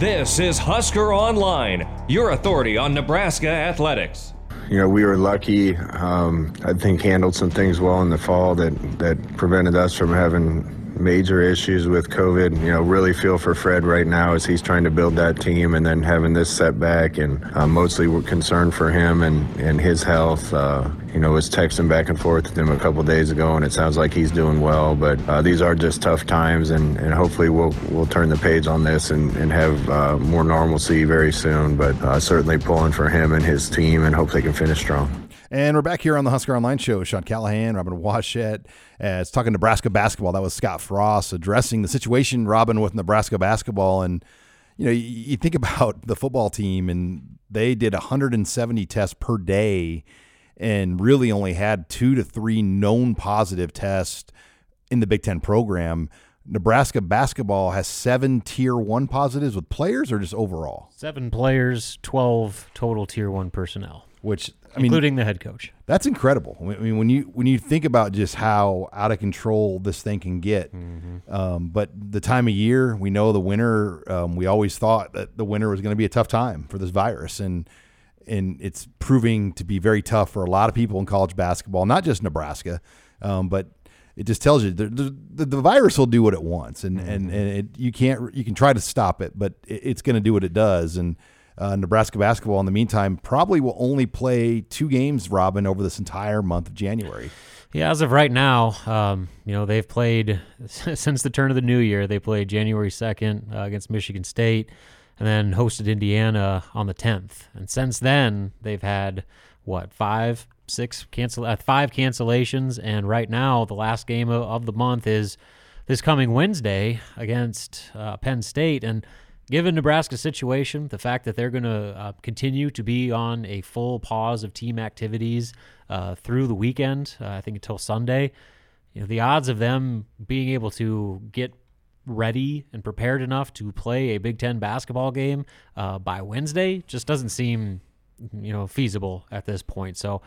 This is Husker Online, your authority on Nebraska athletics. You know, we were lucky. Um, I think handled some things well in the fall that that prevented us from having major issues with COVID. You know, really feel for Fred right now as he's trying to build that team and then having this setback. And uh, mostly we're concerned for him and, and his health. Uh, you know, was texting back and forth with him a couple days ago, and it sounds like he's doing well. But uh, these are just tough times, and, and hopefully we'll we'll turn the page on this and, and have uh, more normalcy very soon. But uh, certainly pulling for him and his team, and hope they can finish strong. And we're back here on the Husker Online Show. Sean Callahan, Robin Washut, as talking Nebraska basketball. That was Scott Frost addressing the situation, Robin, with Nebraska basketball. And, you know, you, you think about the football team, and they did 170 tests per day and really only had two to three known positive tests in the Big Ten program. Nebraska basketball has seven tier one positives with players or just overall? Seven players, 12 total tier one personnel. Which I mean, including the head coach. That's incredible. I mean, when you when you think about just how out of control this thing can get, mm-hmm. um, but the time of year, we know the winter. Um, we always thought that the winter was going to be a tough time for this virus, and and it's proving to be very tough for a lot of people in college basketball, not just Nebraska, um, but it just tells you the, the, the, virus will do what it wants, and mm-hmm. and, and it, you can't you can try to stop it, but it, it's going to do what it does, and uh, Nebraska basketball, in the meantime, probably will only play two games, Robin, over this entire month of January. Yeah, as of right now, um, you know they've played since the turn of the new year. They played January second uh, against Michigan State, and then hosted Indiana on the tenth. And since then, they've had what five, six cancel, uh, five cancellations. And right now, the last game of, of the month is this coming Wednesday against uh, Penn State, and Given Nebraska's situation, the fact that they're going to uh, continue to be on a full pause of team activities uh, through the weekend, uh, I think until Sunday, you know, the odds of them being able to get ready and prepared enough to play a Big Ten basketball game uh, by Wednesday just doesn't seem, you know, feasible at this point. So.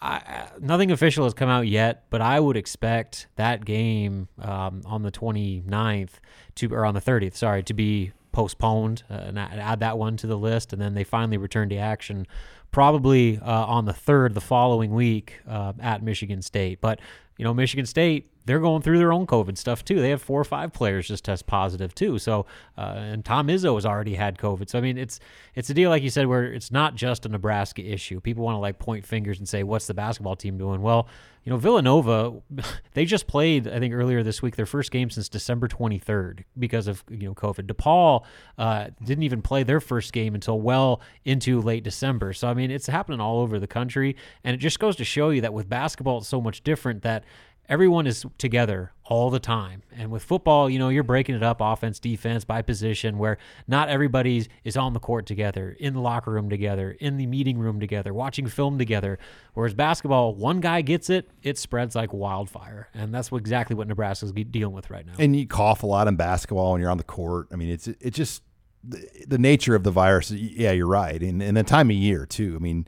I, nothing official has come out yet, but I would expect that game um, on the 29th to, or on the 30th, sorry, to be postponed uh, and add that one to the list. And then they finally return to action probably uh, on the third the following week uh, at Michigan State. But, you know, Michigan State they're going through their own COVID stuff too. They have four or five players just test positive too. So, uh, and Tom Izzo has already had COVID. So I mean, it's it's a deal like you said where it's not just a Nebraska issue. People want to like point fingers and say, "What's the basketball team doing?" Well, you know, Villanova, they just played I think earlier this week their first game since December 23rd because of you know COVID. DePaul uh, didn't even play their first game until well into late December. So I mean, it's happening all over the country, and it just goes to show you that with basketball, it's so much different that everyone is together all the time. And with football, you know, you're breaking it up offense, defense by position where not everybody is on the court together, in the locker room together, in the meeting room together, watching film together. Whereas basketball, one guy gets it, it spreads like wildfire. And that's what, exactly what Nebraska's dealing with right now. And you cough a lot in basketball when you're on the court. I mean, it's it just the, the nature of the virus. Yeah, you're right. And, and the time of year, too. I mean,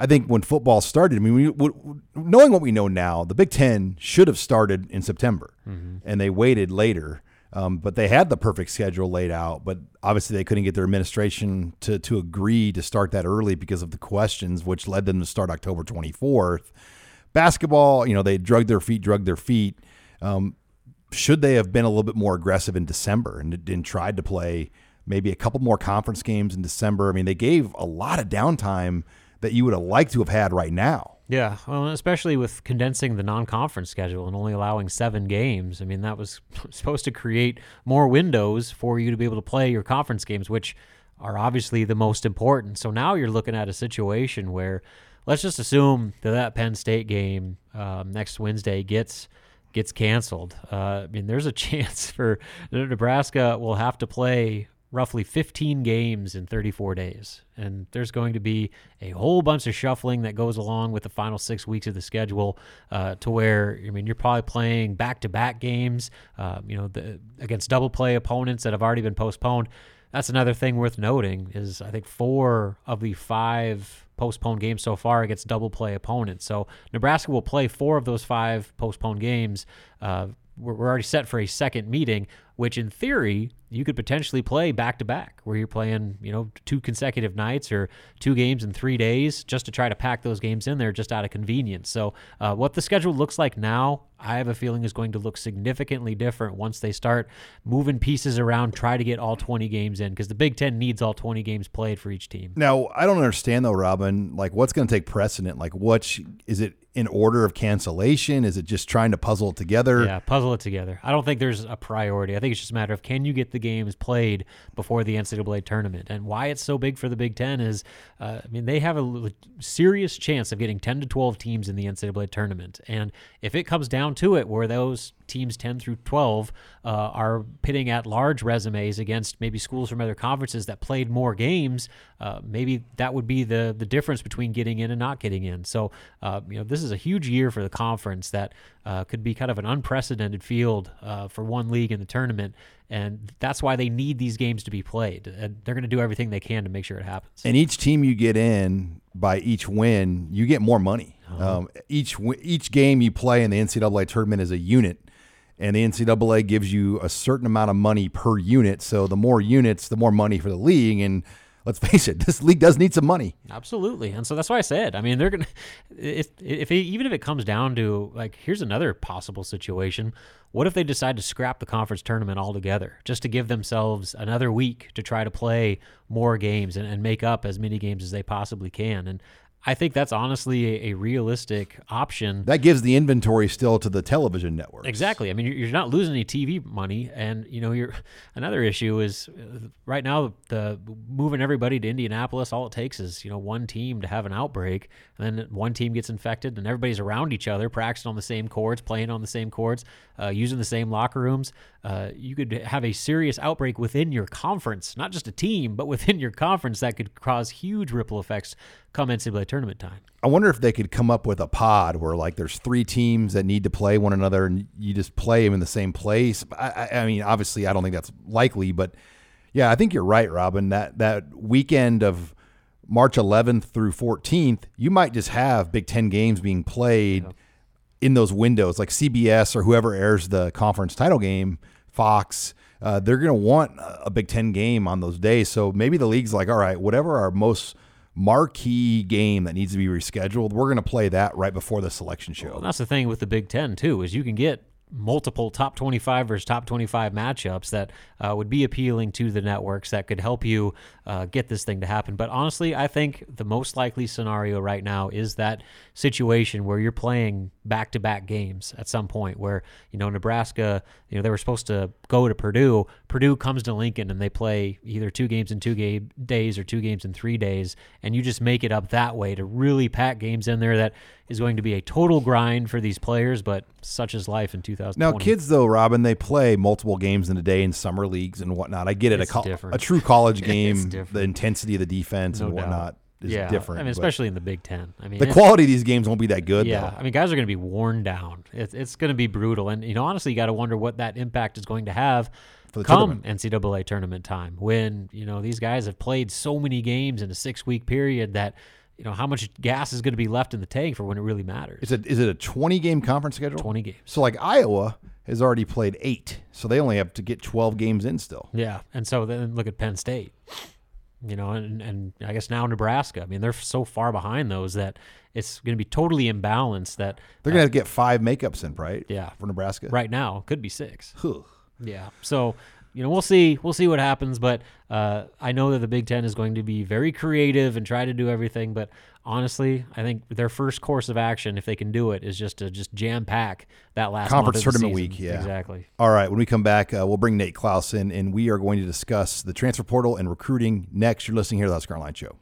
I think when football started, I mean, we, we, knowing what we know now, the Big Ten should have started in September, mm-hmm. and they waited later. Um, but they had the perfect schedule laid out, but obviously they couldn't get their administration to to agree to start that early because of the questions, which led them to start October 24th. Basketball, you know, they drugged their feet, drugged their feet. Um, should they have been a little bit more aggressive in December and, and tried to play maybe a couple more conference games in December? I mean, they gave a lot of downtime that you would have liked to have had right now. Yeah, well, especially with condensing the non-conference schedule and only allowing seven games. I mean, that was supposed to create more windows for you to be able to play your conference games, which are obviously the most important. So now you're looking at a situation where, let's just assume that that Penn State game um, next Wednesday gets gets canceled, uh, I mean, there's a chance for Nebraska will have to play roughly 15 games in 34 days. And there's going to be a whole bunch of shuffling that goes along with the final six weeks of the schedule uh, to where, I mean, you're probably playing back to back games, uh, you know, the, against double play opponents that have already been postponed. That's another thing worth noting is I think four of the five postponed games so far against double play opponents. So Nebraska will play four of those five postponed games. Uh, we're, already set for a second meeting, which in theory you could potentially play back to back, where you're playing, you know, two consecutive nights or two games in three days, just to try to pack those games in there, just out of convenience. So, uh, what the schedule looks like now, I have a feeling is going to look significantly different once they start moving pieces around, try to get all 20 games in, because the Big Ten needs all 20 games played for each team. Now, I don't understand though, Robin. Like, what's going to take precedent? Like, what is it in order of cancellation? Is it just trying to puzzle it together? Yeah, puzzle it together. I don't think there's a priority. I think it's just a matter of can you get the games played before the NCAA tournament. And why it's so big for the Big Ten is, uh, I mean, they have a serious chance of getting 10 to 12 teams in the NCAA tournament. And if it comes down to it, where those teams 10 through 12 uh, are pitting at large resumes against maybe schools from other conferences that played more games, uh, maybe that would be the the difference between getting in and not getting in. So, uh, you know, this is a huge year for the conference that uh, could be kind of an unprecedented field uh, for one league in the tournament. And that's why they need these games to be played. And they're going to do everything they can to make sure it happens. And each team you get in by each win, you get more money. Uh-huh. Um, each each game you play in the NCAA tournament is a unit, and the NCAA gives you a certain amount of money per unit. So the more units, the more money for the league. And let's face it, this league does need some money. Absolutely, and so that's why I said. I mean, they're gonna if if it, even if it comes down to like, here's another possible situation. What if they decide to scrap the conference tournament altogether, just to give themselves another week to try to play more games and, and make up as many games as they possibly can? And I think that's honestly a, a, realistic option. That gives the inventory still to the television networks. Exactly. I mean, you're, you're not losing any TV money, and you know, you're another issue is uh, right now the moving everybody to Indianapolis. All it takes is you know one team to have an outbreak, and then one team gets infected, and everybody's around each other, practicing on the same courts, playing on the same courts, uh, using the same locker rooms. Uh, you could have a serious outbreak within your conference, not just a team, but within your conference that could cause huge ripple effects come NCAA tournament time. I wonder if they could come up with a pod where like there's three teams that need to play one another and you just play them in the same place. I, I mean, obviously, I don't think that's likely, but yeah, I think you're right, Robin. That that weekend of March 11th through 14th, you might just have Big Ten games being played yeah. in those windows, like CBS or whoever airs the conference title game, Fox. Uh, they're going to want a Big Ten game on those days. So maybe the league's like, all right, whatever our most marquee game that needs to be rescheduled, we're going to play that right before the selection show. Well, that's the thing with the Big Ten too, is you can get multiple top 25 versus top 25 matchups that uh, would be appealing to the networks that could help you uh, get this thing to happen. But honestly, I think the most likely scenario right now is that situation where you're playing back to back games at some point where, you know, Nebraska, you know, they were supposed to go to Purdue. Purdue comes to Lincoln and they play either two games in two game days or two games in three days. And you just make it up that way to really pack games in there that is going to be a total grind for these players, but such is life in 2020. Now, kids, though, Robin, they play multiple games in a day in summer leagues and whatnot. I get it. It's a, a true college game, the intensity of the defense no and whatnot. Doubt is yeah, different. I mean, especially in the Big Ten. I mean, the quality of these games won't be that good. Yeah, though. I mean, guys are going to be worn down. It's it's going to be brutal, and you know, honestly, you got to wonder what that impact is going to have For the come tournament. NCAA tournament time when you know these guys have played so many games in a six week period that you know how much gas is going to be left in the tank for when it really matters. Is it is it a twenty game conference schedule? Twenty games. So like Iowa has already played eight, so they only have to get twelve games in still. Yeah, and so then look at Penn State you know, and, and I guess now Nebraska. I mean, they're so far behind those that it's going to be totally imbalanced. That they're going to get five makeups in, right? Yeah, for Nebraska right now could be six. Yeah, so you know we'll see we'll see what happens, but uh, I know that the Big Ten is going to be very creative and try to do everything. But honestly, I think their first course of action, if they can do it, is just to just jam pack that last conference tournament week. Yeah, exactly. All right, when we come back, uh, we'll bring Nate Clouse in, and we are going to discuss the transfer portal and recruiting next. You're listening here to the Husker Online Show.